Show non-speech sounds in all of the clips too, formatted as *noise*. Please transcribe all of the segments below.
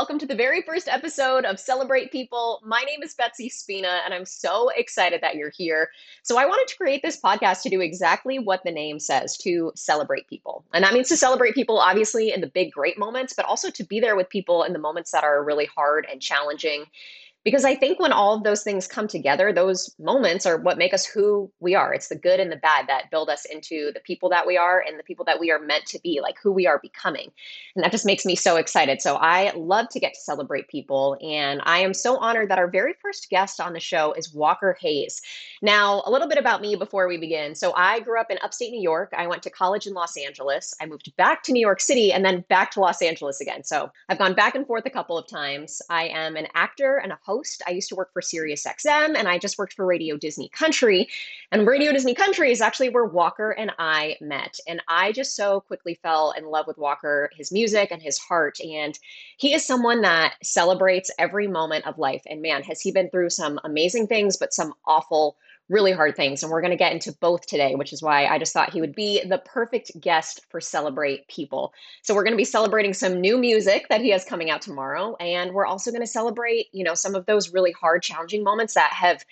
welcome to the very first episode of Celebrate People. My name is Betsy Spina, and I'm so excited that you're here. So, I wanted to create this podcast to do exactly what the name says to celebrate people. And that means to celebrate people, obviously, in the big, great moments, but also to be there with people in the moments that are really hard and challenging because I think when all of those things come together, those moments are what make us who we are. It's the good and the bad that build us into the people that we are and the people that we are meant to be, like who we are becoming. And that just makes me so excited. So I love to get to celebrate people. And I am so honored that our very first guest on the show is Walker Hayes. Now, a little bit about me before we begin. So I grew up in upstate New York. I went to college in Los Angeles. I moved back to New York City and then back to Los Angeles again. So I've gone back and forth a couple of times. I am an actor and a host. I used to work for SiriusXM and I just worked for Radio Disney Country. And Radio Disney Country is actually where Walker and I met. And I just so quickly fell in love with Walker, his music, and his heart. And he is someone that celebrates every moment of life. And man, has he been through some amazing things, but some awful really hard things. And we're going to get into both today, which is why I just thought he would be the perfect guest for Celebrate People. So we're going to be celebrating some new music that he has coming out tomorrow. And we're also going to celebrate, you know, some of those really hard, challenging moments that have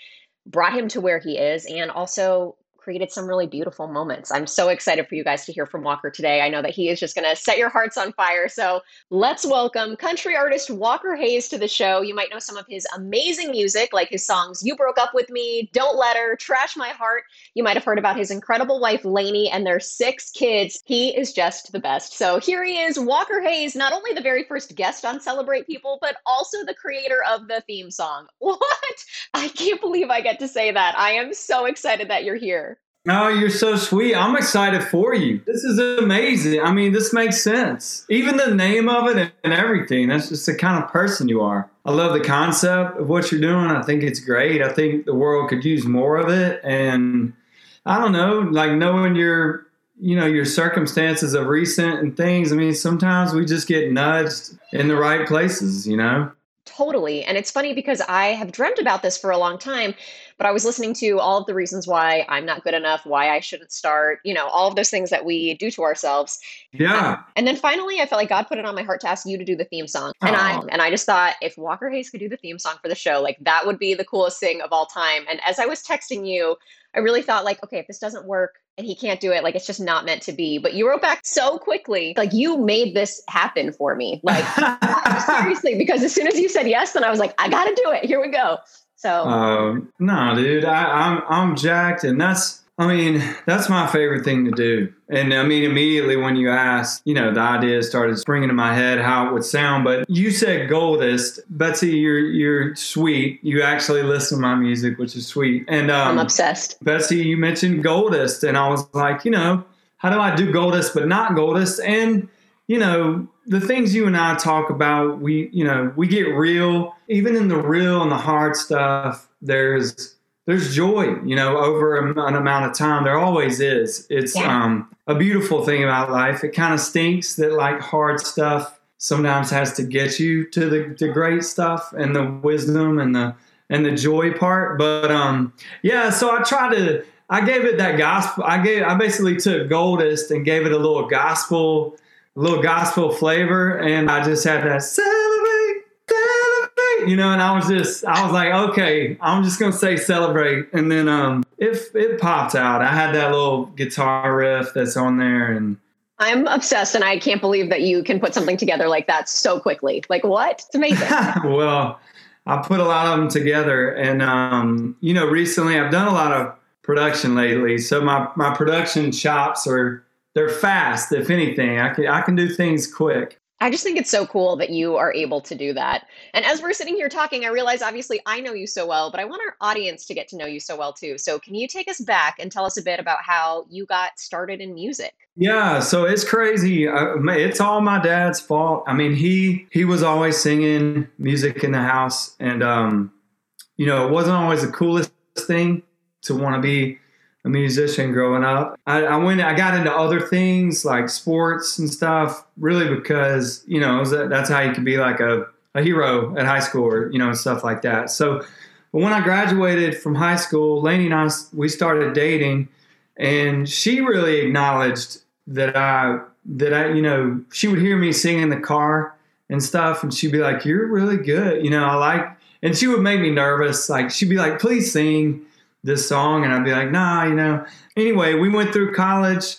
brought him to where he is and also created some really beautiful moments. I'm so excited for you guys to hear from Walker today. I know that he is just going to set your hearts on fire. So let's welcome country artist Walker Hayes to the show. You might know some of his amazing music, like his songs You Broke Up With Me, Don't Let Her, Trash My Heart. You might have heard about his incredible wife, Laney, and their six kids. He is just the best. So here he is, Walker Hayes, not only the very first guest on Celebrate People, but also the creator of the theme song. *laughs* What? I can't believe I get to say that. I am so excited that you're here. Oh, you're so sweet. I'm excited for you. This is amazing. I mean, this makes sense. Even the name of it and everything. That's just the kind of person you are. I love the concept of what you're doing. I think it's great. I think the world could use more of it. And I don't know, like knowing your, you know, your circumstances of recent and things. I mean, sometimes we just get nudged in the right places, you know? Totally. And it's funny because I have dreamt about this for a long time, but I was listening to all of the reasons why I'm not good enough, why I shouldn't start, you know, all of those things that we do to ourselves. Yeah. Um, and then finally I felt like God put it on my heart to ask you to do the theme song. And I and I just thought if Walker Hayes could do the theme song for the show, like that would be the coolest thing of all time. And as I was texting you, I really thought like, okay, if this doesn't work, and he can't do it. Like it's just not meant to be. But you wrote back so quickly. Like you made this happen for me. Like *laughs* seriously, because as soon as you said yes, then I was like, I gotta do it. Here we go. So um, no, dude, I, I'm I'm jacked, and that's I mean, that's my favorite thing to do. And I mean, immediately when you asked, you know, the idea started springing in my head how it would sound. But you said Goldust, Betsy. You're you're sweet. You actually listen to my music, which is sweet. And um, I'm obsessed. Betsy, you mentioned Goldust, and I was like, you know, how do I do Goldust but not Goldust? And you know, the things you and I talk about, we you know, we get real. Even in the real and the hard stuff, there's there's joy, you know, over an amount of time. There always is. It's yeah. um, a beautiful thing about life. It kind of stinks that like hard stuff sometimes has to get you to the, the great stuff and the wisdom and the and the joy part. But um, yeah, so I try to. I gave it that gospel. I gave. I basically took Goldust and gave it a little gospel, little gospel flavor, and I just had that celebrate, celebrate, you know, and I was just, I was like, okay, I'm just gonna say celebrate, and then um, if it popped out, I had that little guitar riff that's on there, and I'm obsessed, and I can't believe that you can put something together like that so quickly. Like what? It's amazing. *laughs* well, I put a lot of them together, and um, you know, recently I've done a lot of production lately, so my my production chops are they're fast. If anything, I can I can do things quick. I just think it's so cool that you are able to do that. And as we're sitting here talking, I realize obviously I know you so well, but I want our audience to get to know you so well too. So, can you take us back and tell us a bit about how you got started in music? Yeah, so it's crazy. Uh, it's all my dad's fault. I mean, he he was always singing music in the house, and um, you know, it wasn't always the coolest thing to want to be a musician growing up. I, I, went, I got into other things like sports and stuff, really because you know that's how you can be like a, a hero at high school, or you know, stuff like that. So, but when I graduated from high school, Laney and I we started dating, and she really acknowledged that I that I you know she would hear me sing in the car, and stuff. And she'd be like, You're really good. You know, I like, and she would make me nervous. Like, she'd be like, Please sing this song. And I'd be like, Nah, you know. Anyway, we went through college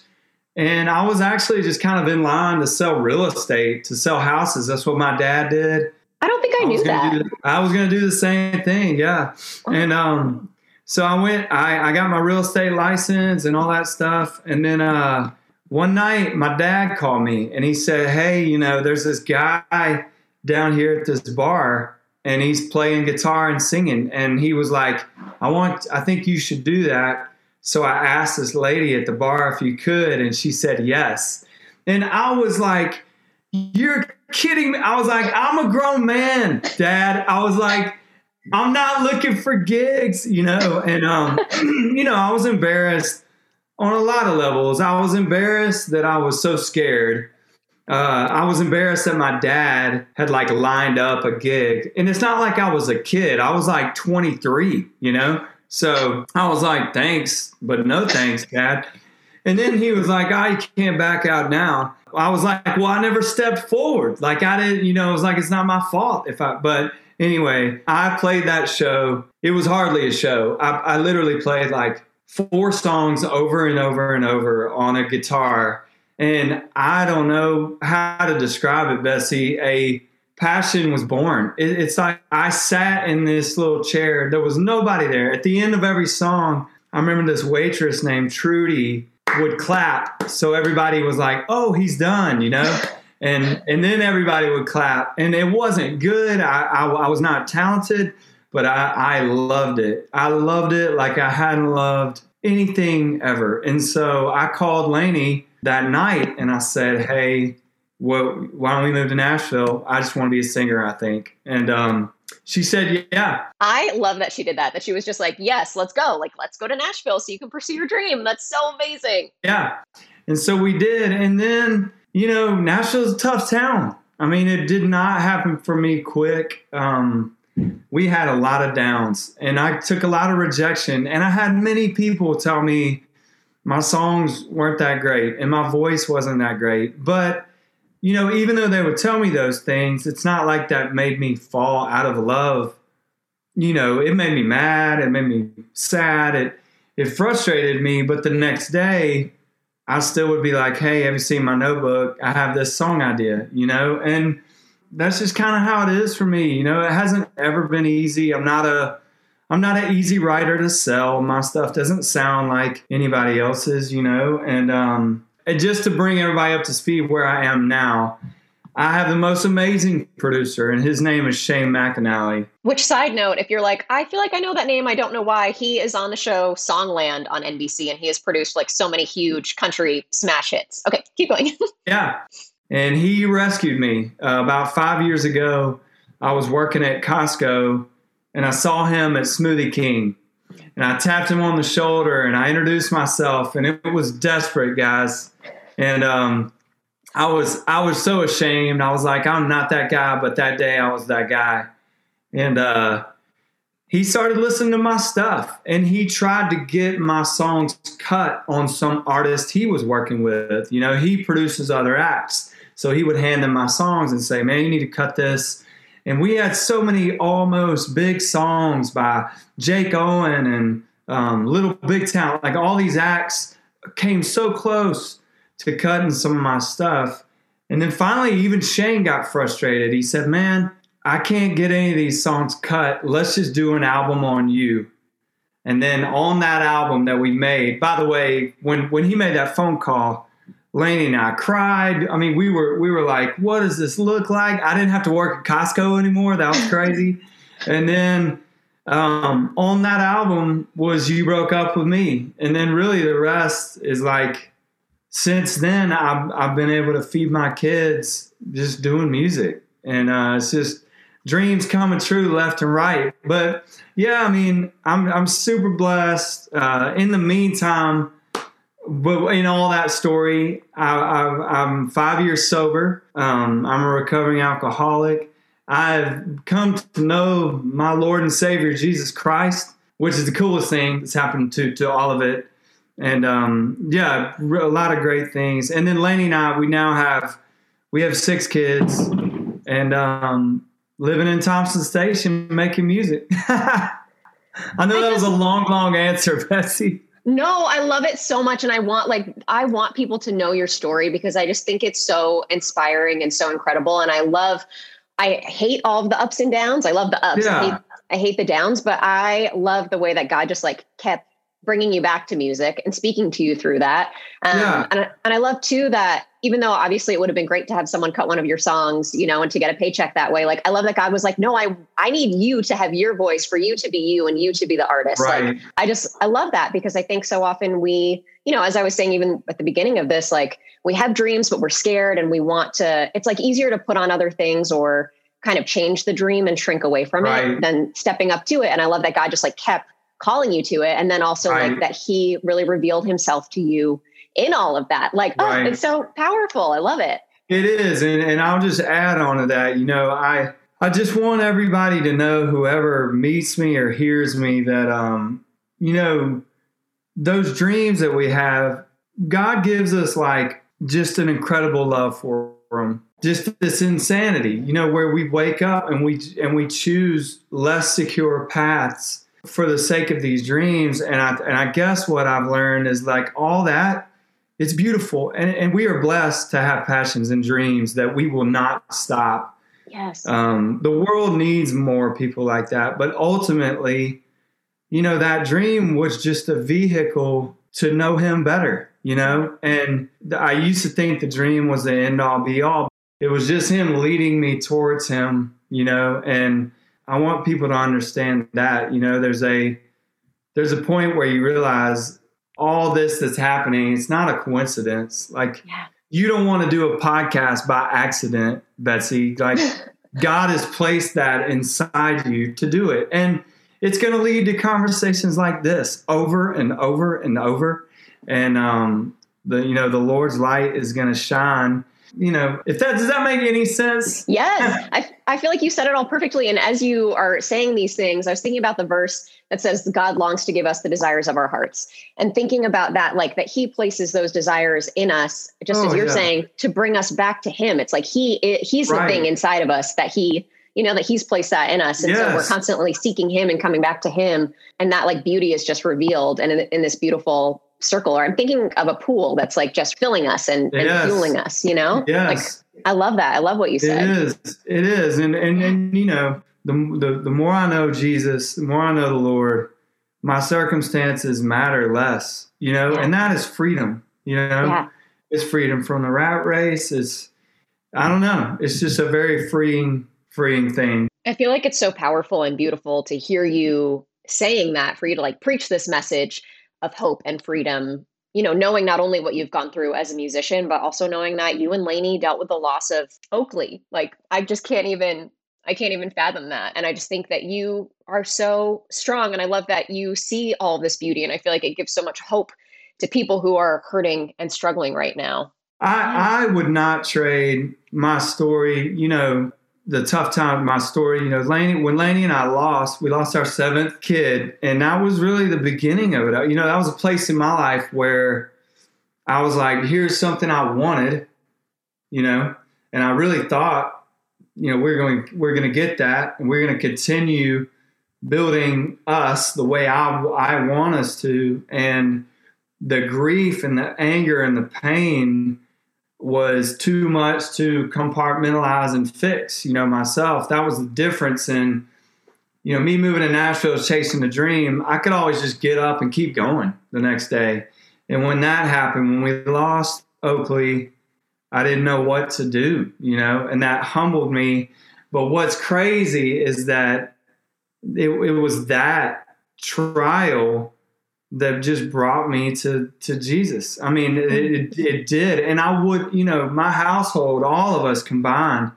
and I was actually just kind of in line to sell real estate, to sell houses. That's what my dad did. I don't think I, I knew that. The, I was going to do the same thing. Yeah. And, um, so I went, I, I got my real estate license and all that stuff. And then, uh, one night my dad called me and he said, Hey, you know, there's this guy down here at this bar and he's playing guitar and singing. And he was like, I want, I think you should do that. So I asked this lady at the bar if you could, and she said yes. And I was like, You're kidding me. I was like, I'm a grown man, dad. I was like, I'm not looking for gigs, you know. And, um, *clears throat* you know, I was embarrassed on a lot of levels. I was embarrassed that I was so scared. Uh, I was embarrassed that my dad had like lined up a gig. And it's not like I was a kid, I was like 23, you know? So I was like, thanks, but no thanks, dad. And then he was like, I can't back out now. I was like, well, I never stepped forward. Like I didn't, you know, it was like, it's not my fault if I, but anyway, I played that show. It was hardly a show. I, I literally played like four songs over and over and over on a guitar. And I don't know how to describe it, Betsy. A passion was born. It, it's like I sat in this little chair. There was nobody there. At the end of every song, I remember this waitress named Trudy would clap. So everybody was like, oh, he's done, you know? And, and then everybody would clap. And it wasn't good. I, I, I was not talented but I, I loved it. I loved it like I hadn't loved anything ever. And so I called Laney that night and I said, Hey, what, why don't we move to Nashville? I just want to be a singer, I think. And um, she said, Yeah. I love that she did that, that she was just like, Yes, let's go. Like, let's go to Nashville so you can pursue your dream. That's so amazing. Yeah. And so we did. And then, you know, Nashville's a tough town. I mean, it did not happen for me quick. Um, we had a lot of downs and I took a lot of rejection. And I had many people tell me my songs weren't that great and my voice wasn't that great. But, you know, even though they would tell me those things, it's not like that made me fall out of love. You know, it made me mad, it made me sad, it it frustrated me, but the next day I still would be like, Hey, have you seen my notebook? I have this song idea, you know? And that's just kind of how it is for me. You know, it hasn't ever been easy. I'm not a I'm not an easy writer to sell. My stuff doesn't sound like anybody else's, you know. And um and just to bring everybody up to speed where I am now, I have the most amazing producer, and his name is Shane McAnally. Which side note, if you're like, I feel like I know that name, I don't know why, he is on the show Songland on NBC, and he has produced like so many huge country smash hits. Okay, keep going. *laughs* yeah, and he rescued me uh, about five years ago. I was working at Costco and I saw him at Smoothie King. And I tapped him on the shoulder and I introduced myself, and it was desperate, guys. And um, I was I was so ashamed. I was like, I'm not that guy, but that day I was that guy. And uh, he started listening to my stuff, and he tried to get my songs cut on some artist he was working with. You know, he produces other acts, so he would hand them my songs and say, "Man, you need to cut this." And we had so many almost big songs by Jake Owen and um, Little Big Town. Like all these acts came so close to cutting some of my stuff. And then finally, even Shane got frustrated. He said, Man, I can't get any of these songs cut. Let's just do an album on you. And then on that album that we made, by the way, when, when he made that phone call, Laney and I cried. I mean, we were we were like, "What does this look like?" I didn't have to work at Costco anymore. That was crazy. *laughs* and then um, on that album was "You Broke Up with Me," and then really the rest is like. Since then, I've I've been able to feed my kids just doing music, and uh, it's just dreams coming true left and right. But yeah, I mean, I'm I'm super blessed. Uh, in the meantime but in all that story, I, am five years sober. Um, I'm a recovering alcoholic. I've come to know my Lord and Savior Jesus Christ, which is the coolest thing that's happened to to all of it. And um, yeah, a lot of great things. And then Laney and I, we now have we have six kids, and um, living in Thompson Station, making music. *laughs* I know that was a long, long answer, *laughs* Betsy. No, I love it so much. And I want like I want people to know your story because I just think it's so inspiring and so incredible. And I love I hate all of the ups and downs. I love the ups. Yeah. I, hate, I hate the downs, but I love the way that God just like kept bringing you back to music and speaking to you through that. Um, yeah. and, I, and I love too that even though obviously it would have been great to have someone cut one of your songs, you know, and to get a paycheck that way. Like I love that God was like, no, I I need you to have your voice for you to be you and you to be the artist. Right. Like I just I love that because I think so often we, you know, as I was saying even at the beginning of this, like we have dreams, but we're scared and we want to, it's like easier to put on other things or kind of change the dream and shrink away from right. it than stepping up to it. And I love that God just like kept calling you to it. And then also right. like that he really revealed himself to you in all of that. Like, oh, right. it's so powerful. I love it. It is. And, and I'll just add on to that, you know, I, I just want everybody to know, whoever meets me or hears me, that, um, you know, those dreams that we have, God gives us like just an incredible love for them. Just this insanity, you know, where we wake up and we and we choose less secure paths for the sake of these dreams. And I and I guess what I've learned is like all that it's beautiful. And, and we are blessed to have passions and dreams that we will not stop. Yes. Um, the world needs more people like that. But ultimately you know that dream was just a vehicle to know him better you know? And i used to think the dream was the end all be all. It was just him leading me towards him you know? And i want people to understand that you know there's a there's a point where you realize all this that's happening, it's not a coincidence. Like yeah. you don't want to do a podcast by accident, Betsy. Like *laughs* God has placed that inside you to do it. And it's going to lead to conversations like this over and over and over. And um, the you know the Lord's light is going to shine you know, if that does that make any sense? *laughs* Yes. *laughs* I, I feel like you said it all perfectly. And as you are saying these things, I was thinking about the verse that says God longs to give us the desires of our hearts. And thinking about that, like that he places those desires in us, just oh, as you're yeah. saying, to bring us back to him. It's like he he's right. the thing inside of us that he you know that he's placed that in us and yes. so we're constantly seeking him and coming back to him and that like beauty is just revealed and in, in this beautiful circle or i'm thinking of a pool that's like just filling us and, and yes. fueling us you know? Yes. like i love that. I love what you said. it is. It is. And and, and you know the, the the more i know jesus the more i know the lord my circumstances matter less you know? Yeah. and that is freedom you know? Yeah. it's freedom from the rat race. It's i don't know. It's just a very freeing freeing thing. I feel like it's so powerful and beautiful to hear you saying that for you to like preach this message of hope and freedom you know knowing not only what you've gone through as a musician but also knowing that you and Laney dealt with the loss of Oakley. Like I just can't even I can't even fathom that. And I just think that you are so strong and I love that you see all this beauty and I feel like it gives so much hope to people who are hurting and struggling right now. I, I would not trade my story you know the tough time of my story. You know, Laney, when Laney and I lost, we lost our seventh kid, and that was really the beginning of it. You know, that was a place in my life where I was like, here's something I wanted, you know, and I really thought, you know, we're going we're going to get that, and we're going to continue building us the way I I want us to, and the grief and the anger and the pain was too much to compartmentalize and fix, you know, myself. That was the difference in, you know, me moving to Nashville chasing a dream. I could always just get up and keep going the next day. And when that happened, when we lost Oakley, I didn't know what to do, you know, and that humbled me. But what's crazy is that it, it was that trial that just brought me to to Jesus. I mean, it, it, it, did, and I would, you know, my household, all of us combined,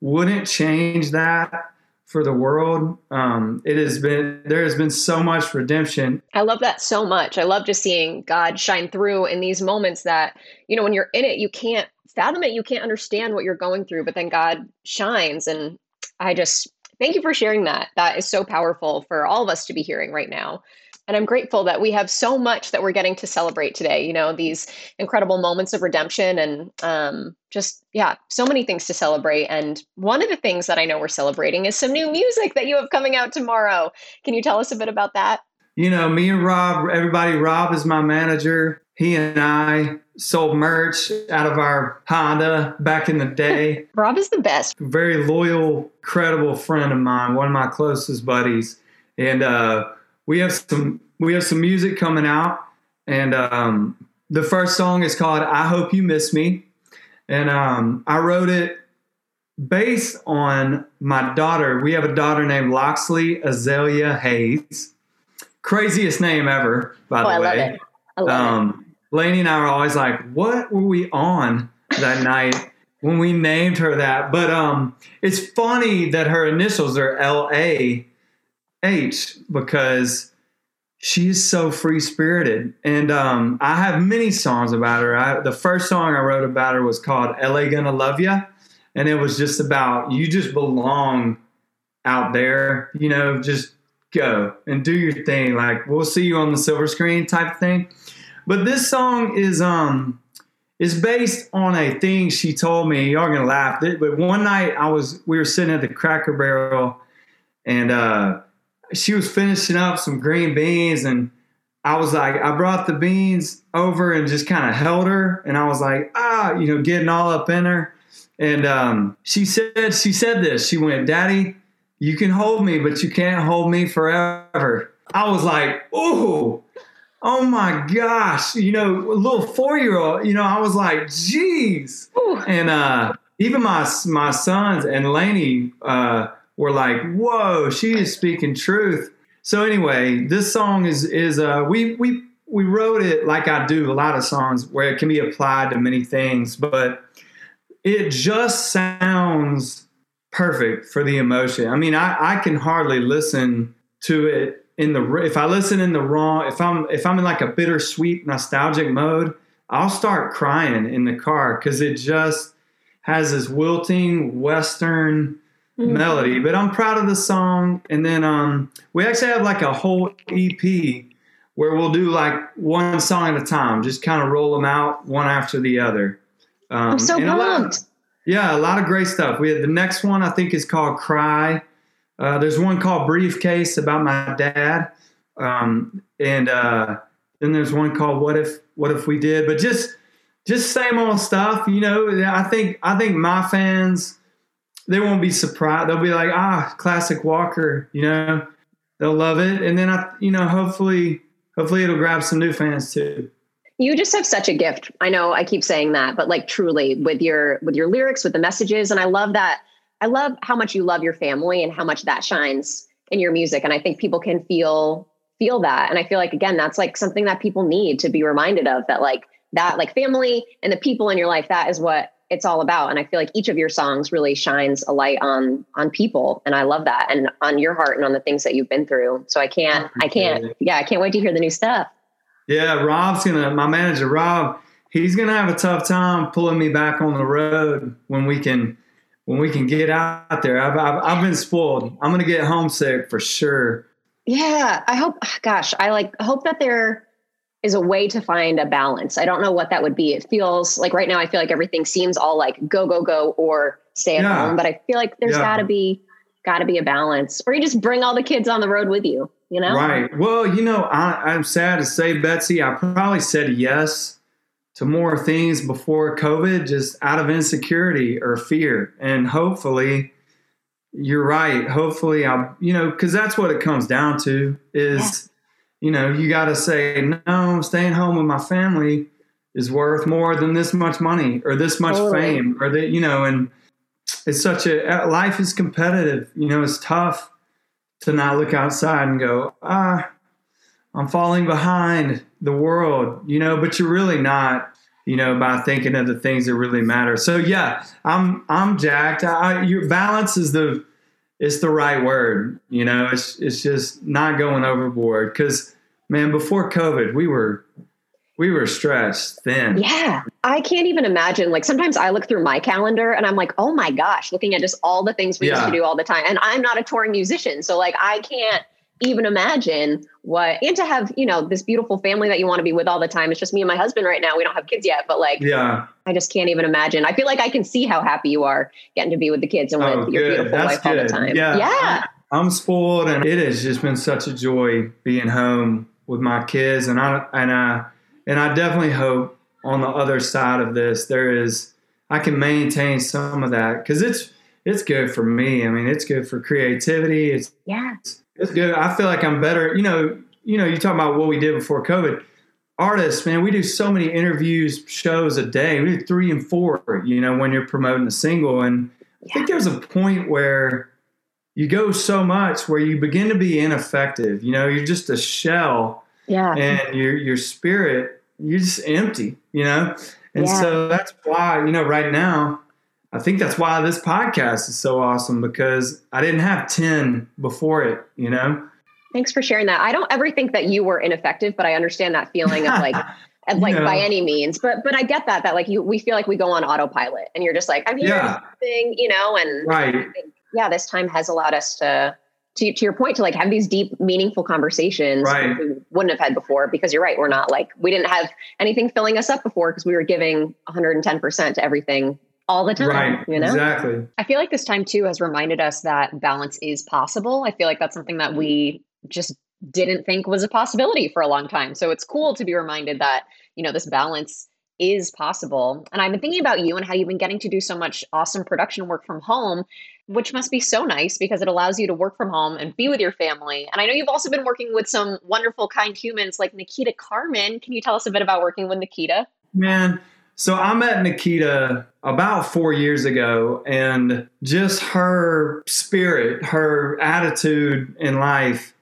wouldn't change that for the world. Um, it has been there has been so much redemption. I love that so much. I love just seeing God shine through in these moments that you know when you're in it, you can't fathom it, you can't understand what you're going through, but then God shines, and I just thank you for sharing that. That is so powerful for all of us to be hearing right now. And I'm grateful that we have so much that we're getting to celebrate today. You know, these incredible moments of redemption and um, just, yeah, so many things to celebrate. And one of the things that I know we're celebrating is some new music that you have coming out tomorrow. Can you tell us a bit about that? You know, me and Rob, everybody, Rob is my manager. He and I sold merch out of our Honda back in the day. *laughs* Rob is the best. Very loyal, credible friend of mine, one of my closest buddies. And, uh, we have some we have some music coming out, and um, the first song is called "I Hope You Miss Me," and um, I wrote it based on my daughter. We have a daughter named Loxley Azalea Hayes. Craziest name ever, by oh, the I way. Love it. I love um, it. Laney and I were always like, "What were we on that *laughs* night?" When we named her that, but um, it's funny that her initials are L A H because she is so free spirited. And um, I have many songs about her. I, the first song I wrote about her was called LA Gonna Love Ya. And it was just about you just belong out there, you know, just go and do your thing. Like we'll see you on the silver screen type thing. But this song is um is based on a thing she told me. Y'all gonna laugh. But one night I was we were sitting at the Cracker Barrel and uh she was finishing up some green beans and I was like, I brought the beans over and just kind of held her. And I was like, ah, you know, getting all up in her. And um, she said, she said this. She went, Daddy, you can hold me, but you can't hold me forever. I was like, oh, oh my gosh. You know, a little four year old, you know, I was like, geez. And uh, even my, my sons and Laney, uh, were like, "Whoa, she is speaking truth." So anyway, this song is is uh, we we we wrote it like I do a lot of songs where it can be applied to many things, but it just sounds perfect for the emotion. I mean, I, I can hardly listen to it in the if I listen in the wrong if I'm if I'm in like a bittersweet nostalgic mode, I'll start crying in the car because it just has this wilting western mm-hmm. melody. But I'm proud of the song. And then um, we actually have like a whole EP where we'll do like one song at a time, just kind of roll them out one after the other. Um, I'm so pumped. Yeah, a lot of great stuff. We had the next one I think is called Cry. Uh, there's one called Briefcase about my dad, um, and uh, then there's one called What If What If We Did. But just just same old stuff, you know. I think I think my fans they won't be surprised. They'll be like, ah, classic Walker, you know, they'll love it. And then I, you know, hopefully, hopefully it'll grab some new fans too. You just have such a gift. I know I keep saying that, but like truly with your, with your lyrics, with the messages. And I love that. I love how much you love your family and how much that shines in your music. And I think people can feel, feel that. And I feel like, again, that's like something that people need to be reminded of that, like that, like family and the people in your life, that is what it's all about. And i feel like each of your songs really shines a light on on people. And i love that. And on your heart and on the things that you've been through. So i can't i can't it. yeah i can't wait to hear the new stuff. Yeah rob's gonna my manager rob he's gonna have a tough time pulling me back on the road when we can when we can get out there. I've, I've, I've been spoiled. I'm gonna get homesick for sure. Yeah i hope gosh i like hope that they're is a way to find a balance. I don't know what that would be. It feels like right now I feel like everything seems all like go go go or stay at yeah. home, but I feel like there's yeah. got to be got to be a balance. Or you just bring all the kids on the road with you, you know? Right. Well, you know, I, I'm sad to say, Betsy, I probably said yes to more things before COVID just out of insecurity or fear. And hopefully you're right. Hopefully I'll, you know, cuz that's what it comes down to is you know, you got to say, no, staying home with my family is worth more than this much money or this much totally. fame or that, you know, and it's such a, life is competitive. You know, it's tough to not look outside and go, ah, I'm falling behind the world, you know, but you're really not, you know, by thinking of the things that really matter. So yeah, I'm, I'm jacked. I, your balance is the, it's the right word. You know, it's it's just not going overboard because man, before COVID, we were we were stressed thin. Yeah. I can't even imagine. Like sometimes I look through my calendar and I'm like, oh my gosh, looking at just all the things we yeah. used to do all the time. And I'm not a touring musician. So like I can't even imagine what and to have you know this beautiful family that you want to be with all the time it's just me and my husband right now we don't have kids yet but like yeah i just can't even imagine i feel like i can see how happy you are getting to be with the kids and oh, with Oh, your good. beautiful That's wife all the time Yeah. yeah I'm spoiled, and it has just been such a joy being home with my kids, and I and I and I definitely hope on the other side of this there is I can maintain some of that because it's it's good for me. I mean, it's good for creativity. It's yeah it's good. I feel like I'm better. You know, you know, you talk about what we did before COVID. Artists, man, we do so many interviews, shows a day. We do three and four. You know, when you're promoting a single, and I think there's a point where you go so much where you begin to be ineffective. You know, you're just a shell, yeah and your your spirit, you're just empty. You know, and Yeah. so that's why you know right now. I think that's why this podcast is so awesome because I didn't have 10 before it, you know? thanks for sharing that i don't ever think that you were ineffective but i understand that feeling of like *laughs* of like Yeah. by any means but but i get that that like you we feel like we go on autopilot and you're just like i'm here Yeah. thing you know and right. yeah, this time has allowed us to, to, to your point, to like have these deep, meaningful conversations Right. we wouldn't have had before. Because you're right, we're not like we didn't have anything filling us up before because we were giving 110 percent to everything all the time. Right. You know, Exactly. I feel like this time too has reminded us that balance is possible. I feel like that's something that we just didn't think was a possibility for a long time. So it's cool to be reminded that you know this balance is possible. And I've been thinking about you and how you've been getting to do so much awesome production work from home, which must be so nice because it allows you to work from home and be with your family. And I know you've also been working with some wonderful, kind humans like Nikita Carmen. Can you tell us a bit about working with Nikita? Man, so I met Nikita about four years ago, and just her spirit, her attitude in life,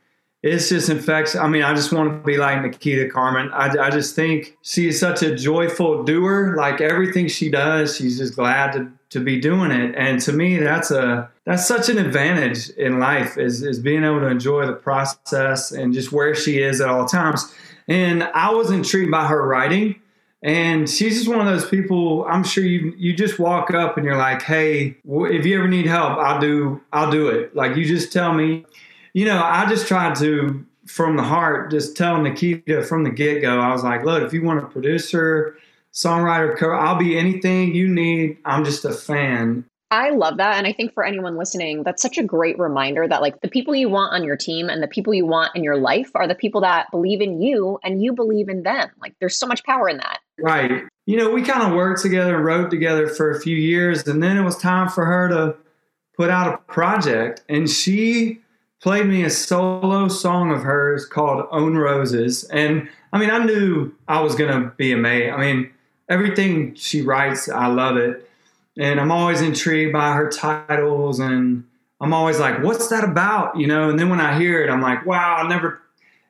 it's just infectious. I mean, I just want to be like Nikita Carmen. I, I just think she is such a joyful doer. Like everything she does, she's just glad to, to be doing it. And to me, that's a that's such an advantage in life is, is being able to enjoy the process and just where she is at all times. And I was intrigued by her writing. And she's just one of those people. I'm sure you you just walk up and you're like, "Hey, if you ever need help, I'll do I'll do it." Like you just tell me. You know, I just tried to from the heart just tell Nikita from the get go. I was like, "Look, if you want a producer, songwriter, I'll be anything you need. I'm just a fan." I love that. And I think for anyone listening, that's such a great reminder that like the people you want on your team and the people you want in your life are the people that believe in you and you believe in them. Like there's so much power in that. Right. You know, we kind of worked together and wrote together for a few years, and then it was time for her to put out a project. And she played me a solo song of hers called Own Roses. And I mean, I knew I was going to be amazed. I mean, everything she writes, I love it. And I'm always intrigued by her titles, and I'm always like, what's that about? You know, and then when I hear it, I'm like, wow, I never,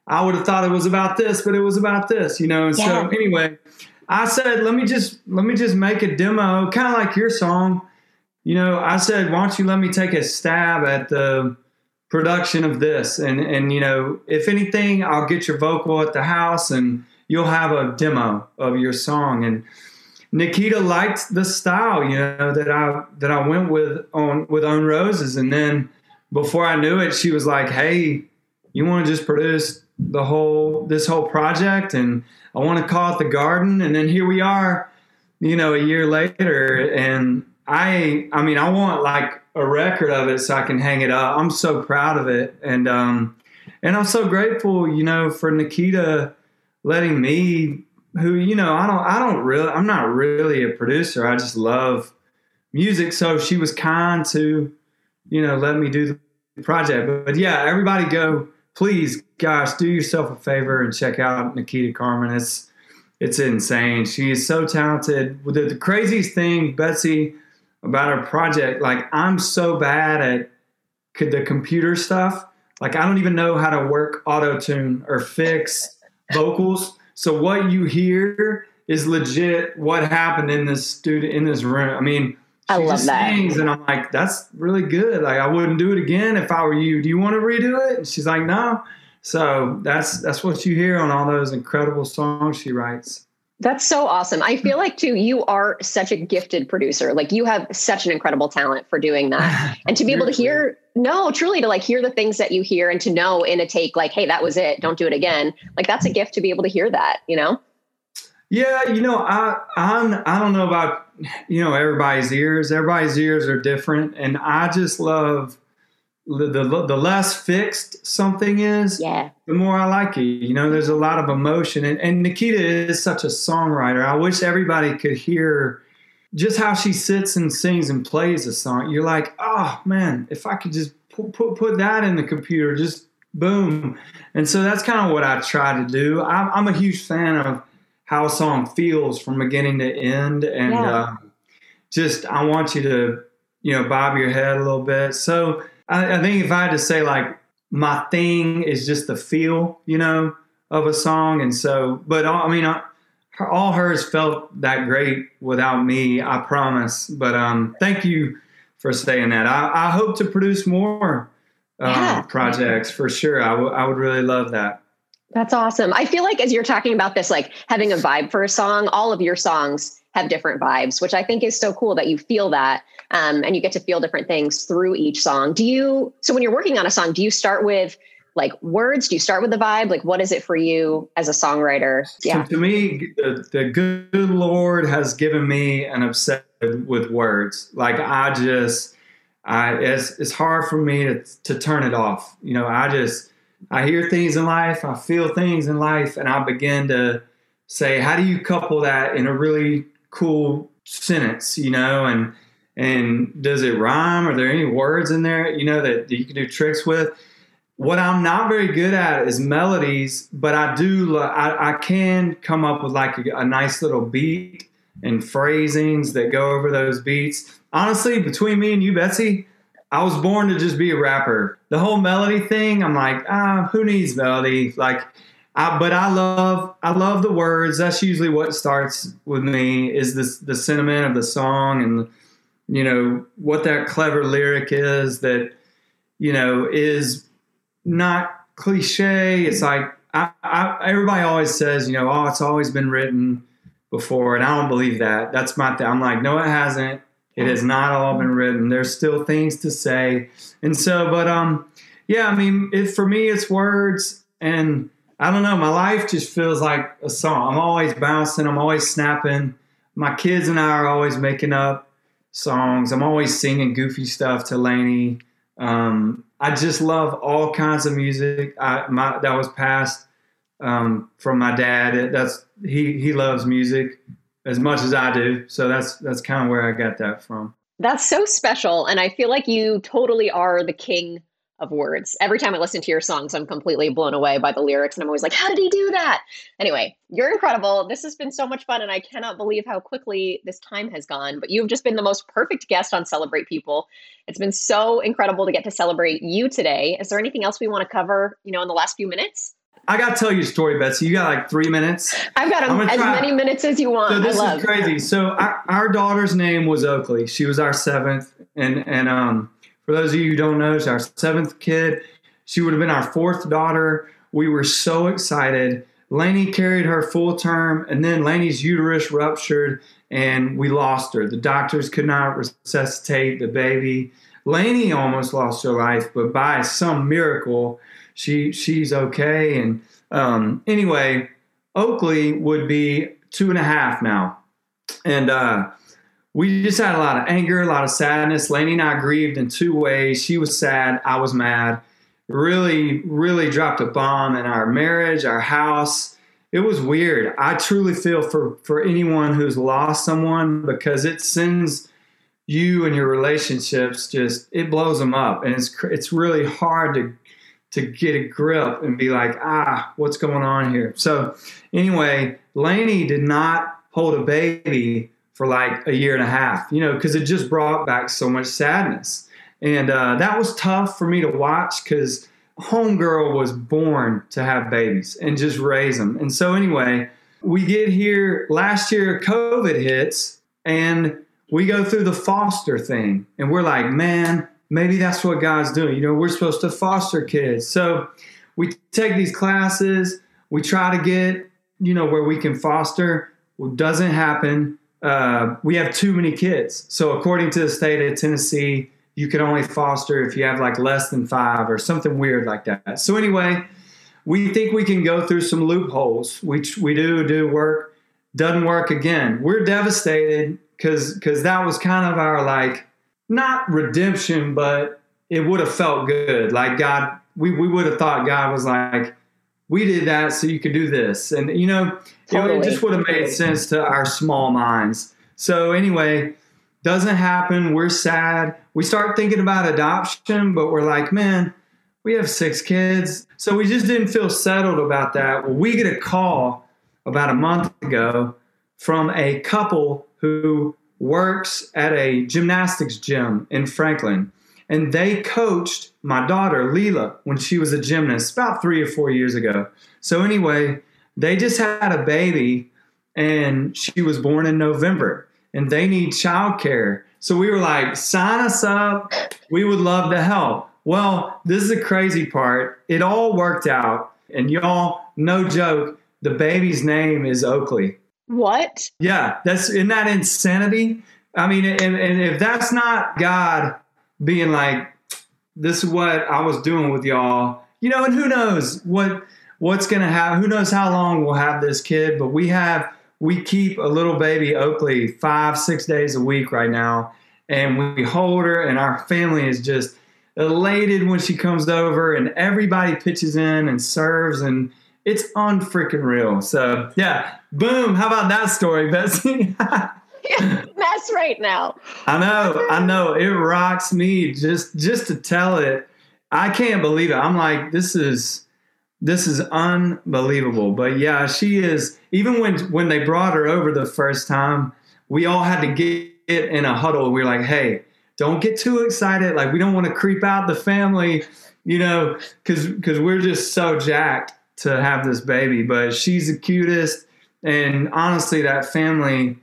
I would have thought it was about this, but it was about this, you know. And so, anyway, I said, let me just let me just make a demo, kind of like your song. You know, I said, why don't you let me take a stab at the production of this, and and you know, if anything, I'll get your vocal at the house, and you'll have a demo of your song. And Nikita liked the style, you know, that I that I went with on with Own Roses, and then before I knew it, she was like, "Hey, you want to just produce the whole this whole project and I want to call it the garden and then here we are you know a year later and I I mean I want like a record of it so I can hang it up. I'm so proud of it and um and I'm so grateful you know for Nikita letting me who you know I don't I don't really I'm not really a producer. I just love music so she was kind to you know let me do the project. But, but yeah everybody go please, gosh, do yourself a favor and check out Nikita Carmen. It's it's insane. She is so talented. The, the craziest thing, Betsy, about her project, like I'm so bad at c- the computer stuff. Like I don't even know how to work auto tune or fix vocals. So what you hear is legit what happened in this studio in this room. I mean, I she love just that. sings, and I'm like, that's really good. Like I wouldn't do it again if I were you. Do you want to redo it? And she's like, no. So that's that's what you hear on all those incredible songs she writes. That's so awesome. I feel like too, you are such a gifted producer. Like you have such an incredible talent for doing that. *laughs* And to be able to hear No, truly to like hear the things that you hear and to know in a take, like, hey, that was it. Don't do it again. Like that's a gift to be able to hear that, you know? Yeah, you know, I I'm I don't know about you know everybody's ears. Everybody's ears are different, and I just love the the, the less fixed something is. Yeah. The more I like it. You know, there's a lot of emotion, and, and Nikita is such a songwriter. I wish everybody could hear just how she sits and sings and plays a song. You're like, oh man, if I could just put put, put that in the computer, just boom. And so that's kind of what I try to do. I'm, I'm a huge fan of how a song feels from beginning to end, and yeah. uh, just I want you to you know bob your head a little bit. So I, I think if I had to say like my thing is just the feel, you know, of a song, and so but all, I mean. I, all hers felt that great without me, I promise. But um, thank you for saying that. I, I hope to produce more um, yeah. projects for sure. I, w- I would really love that. That's awesome. I feel like as you're talking about this, like having a vibe for a song, all of your songs have different vibes, which I think is so cool that you feel that um, and you get to feel different things through each song. Do you, so when you're working on a song, do you start with like words? Do you start with the vibe? Like, what is it for you as a songwriter? Yeah. So to me, the, the good Lord has given me an obsession with words. Like, I just, I, it's, it's hard for me to, to turn it off. You know, I just, I hear things in life, I feel things in life, and I begin to say, how do you couple that in a really cool sentence, you know, and and does it rhyme? Are there any words in there, you know, that you can do tricks with? What I'm not very good at is melodies, but I do, I, I can come up with like a, a nice little beat and phrasings that go over those beats. Honestly, between me and you, Betsy, I was born to just be a rapper. The whole melody thing, I'm like, ah, who needs melody? Like, I, but I love, I love the words. That's usually what starts with me is this the sentiment of the song and you know what that clever lyric is that you know is not cliche. It's like I, I, everybody always says, you know, oh, it's always been written before, and I don't believe that. That's my thing. I'm like, no, it hasn't. It has not all been written. There's still things to say. And so, but um, yeah, I mean, it, for me, it's words. And I don't know, my life just feels like a song. I'm always bouncing, I'm always snapping. My kids and I are always making up songs. I'm always singing goofy stuff to Laney. Um, I just love all kinds of music. I, my, that was passed um, from my dad. That's he he loves music, as much as I do. So that's that's kind of where I got that from. That's so special. And I feel like you totally are the king of words. Every time I listen to your songs, I'm completely blown away by the lyrics. And I'm always like, how did he do that? Anyway, you're incredible. This has been so much fun. And I cannot believe how quickly this time has gone. But you've just been the most perfect guest on Celebrate People. It's been so incredible to get to celebrate you today. Is there anything else we want to cover, you know, in the last few minutes? I got to tell you a story, Betsy. You got like three minutes. I've got a, as many minutes as you want. So this is crazy. So our, our, daughter's name was Oakley. She was our seventh, and and um, for those of you who don't know, she's our seventh kid. She would have been our fourth daughter. We were so excited. Laney carried her full term, and then Laney's uterus ruptured, and we lost her. The doctors could not resuscitate the baby. Laney almost lost her life, but by some miracle, she she's okay. And um, anyway, Oakley would be two and a half now, and uh, we just had a lot of anger, a lot of sadness. Laney and I grieved in two ways. She was sad, I was mad. Really, really dropped a bomb in our marriage, our house. It was weird. I truly feel for for anyone who's lost someone because it sends you and your relationships just it blows them up and it's it's really hard to to get a grip and be like, ah, what's going on here? So, anyway, Laney did not hold a baby for like a year and a half, you know, because it just brought back so much sadness. And uh, that was tough for me to watch because Homegirl was born to have babies and just raise them. And so, anyway, we get here last year, COVID hits, and we go through the foster thing, and we're like, man, maybe that's what God's doing. You know, we're supposed to foster kids. So we take these classes, we try to get, you know, where we can foster. It doesn't happen. Uh, we have too many kids. So according to the state of Tennessee, you can only foster if you have like less than five or something weird like that. So anyway, we think we can go through some loopholes. which we do do work, doesn't work again. We're devastated because because that was kind of our like not redemption, but it would have felt good. Like God, we, we would have thought God was like, we did that so you could do this. And, you know, totally. it just would have made sense to our small minds. So, anyway, doesn't happen. We're sad. We start thinking about adoption, but we're like, man, we have six kids. So we just didn't feel settled about that. Well, we get a call about a month ago from a couple who works at a gymnastics gym in Franklin. And they coached my daughter, Lela, when she was a gymnast about three or four years ago. So, anyway, they just had a baby and she was born in November and they need childcare. So, we were like, sign us up. We would love to help. Well, this is the crazy part. It all worked out. And y'all, no joke, the baby's name is Oakley. What? Yeah, that's isn't that insanity? I mean, and, and if that's not God being like, this is what I was doing with y'all, you know, and who knows what what's gonna happen? Who knows how long we'll have this kid? But we have we keep a little baby Oakley five six days a week right now, and we hold her, and our family is just elated when she comes over, and everybody pitches in and serves and it's on freaking real. So yeah, boom. How about that story, Betsy? mess *laughs* right now. I know, I know. It rocks me just just to tell it. I can't believe it. I'm like, this is this is unbelievable. But yeah, she is. Even when when they brought her over the first time, we all had to get in a huddle. We are like, hey, don't get too excited. Like we don't want to creep out the family, you know, because because we're just so jacked to have this baby, but she's the cutest. And honestly, that family,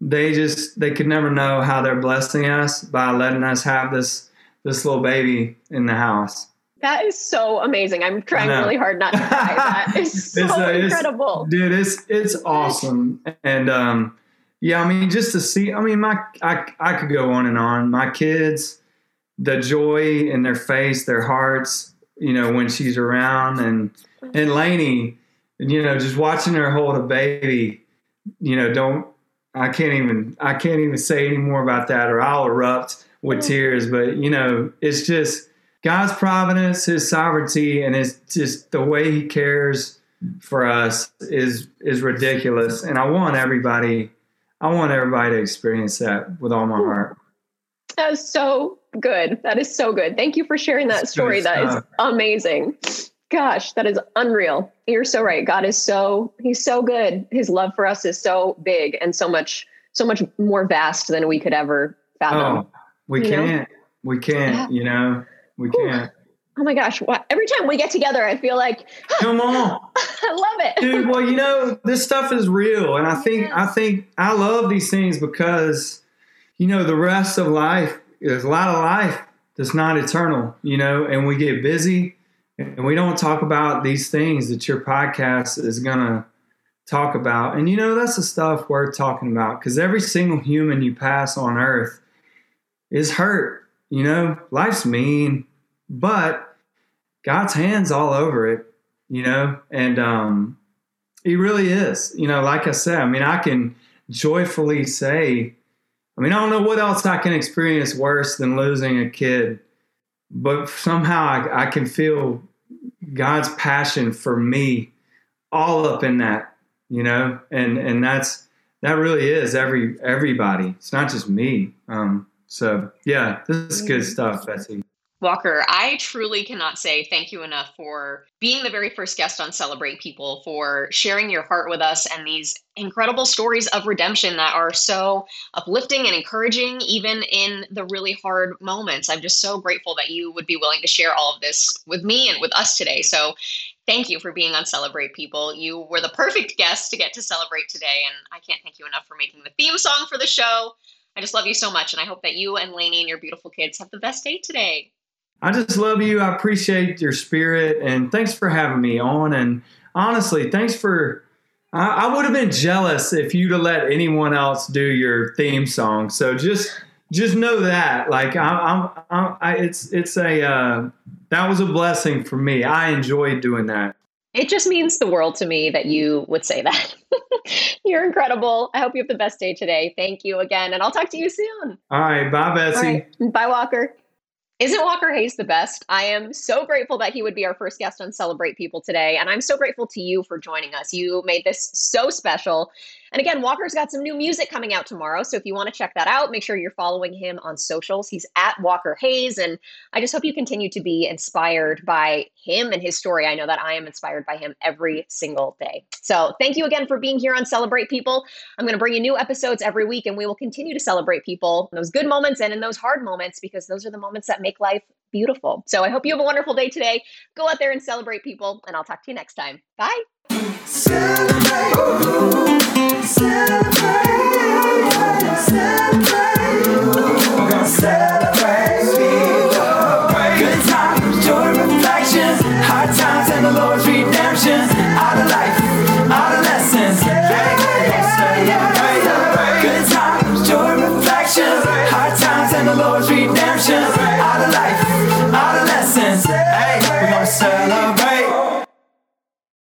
they just they could never know how they're blessing us by letting us have this this little baby in the house. That is so amazing. I'm trying really hard not to cry. That *laughs* is so it's, uh, incredible. It's, dude, it's it's awesome. And um yeah, I mean just to see I mean my I I could go on and on. My kids, the joy in their face, their hearts, you know, when she's around and and Laney, you know, just watching her hold a baby, you know, don't I can't even I can't even say any more about that or I'll erupt with mm. tears. But you know, it's just God's providence, His sovereignty, and it's just the way He cares for us is is ridiculous. And I want everybody, I want everybody to experience that with all my heart. That is so good. That is so good. Thank you for sharing that story. That is amazing. Gosh, that is unreal. You're so right. God is so he's so good. His love for us is so big and so much so much more vast than we could ever fathom. Oh, we can't. Know? We can't, yeah. you know. We can't. Oh my gosh. Every time we get together, I feel like *gasps* Come on. *laughs* I love it. Dude, well, you know, this stuff is real. And I think yeah. I think I love these things because, you know, the rest of life, there's a lot of life that's not eternal, you know, and we get busy and we don't talk about these things that your podcast is going to talk about. And you know, that's the stuff worth talking about because every single human you pass on earth is hurt. You know, life's mean, but God's hands all over it, you know, and um, He really is. You know, like I said, I mean, I can joyfully say, I mean, I don't know what else I can experience worse than losing a kid, but somehow I, I can feel God's passion for me all up in that, you know, and and that's that really is every everybody. It's not just me. Um, so yeah, this is good mm-hmm. stuff, Betsy. Walker, I truly cannot say thank you enough for being the very first guest on Celebrate People, for sharing your heart with us and these incredible stories of redemption that are so uplifting and encouraging, even in the really hard moments. I'm just so grateful that you would be willing to share all of this with me and with us today. So, thank you for being on Celebrate People. You were the perfect guest to get to celebrate today, and I can't thank you enough for making the theme song for the show. I just love you so much, and I hope that you and Laney and your beautiful kids have the best day today. I just love you. I appreciate your spirit, and thanks for having me on. And honestly, thanks for. I, I would have been jealous if you'd have let anyone else do your theme song. So just just know that, like, I'm, I'm, I'm I, it's, it's a, uh, that was a blessing for me. I enjoyed doing that. It just means the world to me that you would say that. *laughs* You're incredible. I hope you have the best day today. Thank you again, and I'll talk to you soon. All right. Bye, Betsy. Bye, Walker. Isn't Walker Hayes the best? I am so grateful that he would be our first guest on Celebrate People today. And I'm so grateful to you for joining us. You made this so special. And again, Walker's got some new music coming out tomorrow. So if you want to check that out, make sure you're following him on socials. He's at Walker Hayes. And I just hope you continue to be inspired by him and his story. I know that I am inspired by him every single day. So thank you again for being here on Celebrate People. I'm going to bring you new episodes every week, and we will continue to celebrate people in those good moments and in those hard moments because those are the moments that make life beautiful. So I hope you have a wonderful day today. Go out there and celebrate people, and I'll talk to you next time. Bye. Celebrate, celebrate, celebrate,